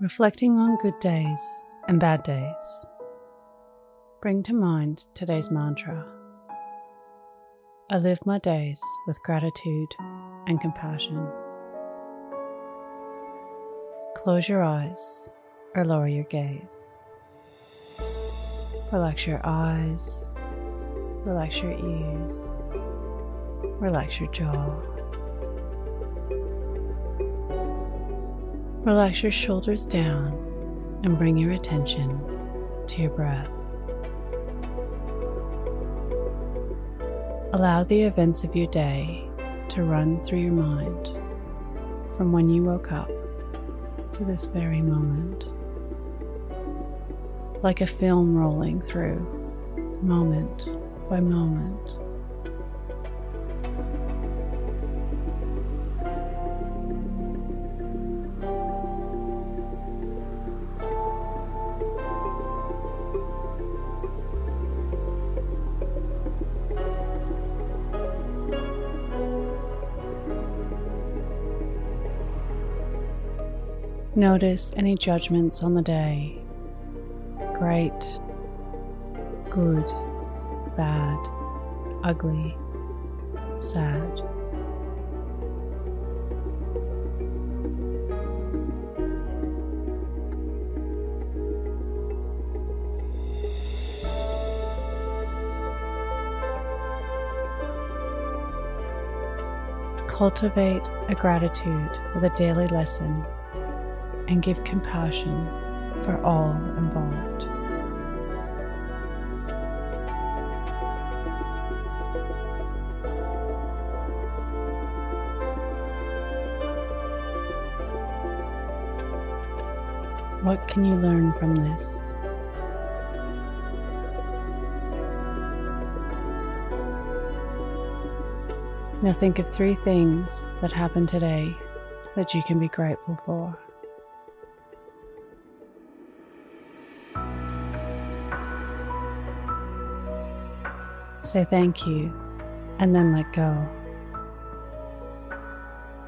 Reflecting on good days and bad days, bring to mind today's mantra I live my days with gratitude and compassion. Close your eyes or lower your gaze. Relax your eyes, relax your ears, relax your jaw. Relax your shoulders down and bring your attention to your breath. Allow the events of your day to run through your mind from when you woke up to this very moment. Like a film rolling through, moment by moment. Notice any judgments on the day great, good, bad, ugly, sad. Cultivate a gratitude with a daily lesson and give compassion for all involved. What can you learn from this? Now think of three things that happened today that you can be grateful for. Say thank you and then let go.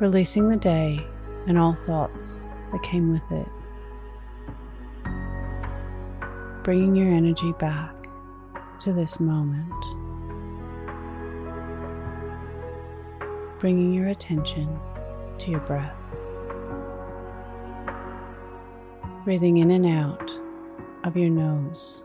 Releasing the day and all thoughts that came with it. Bringing your energy back to this moment. Bringing your attention to your breath. Breathing in and out of your nose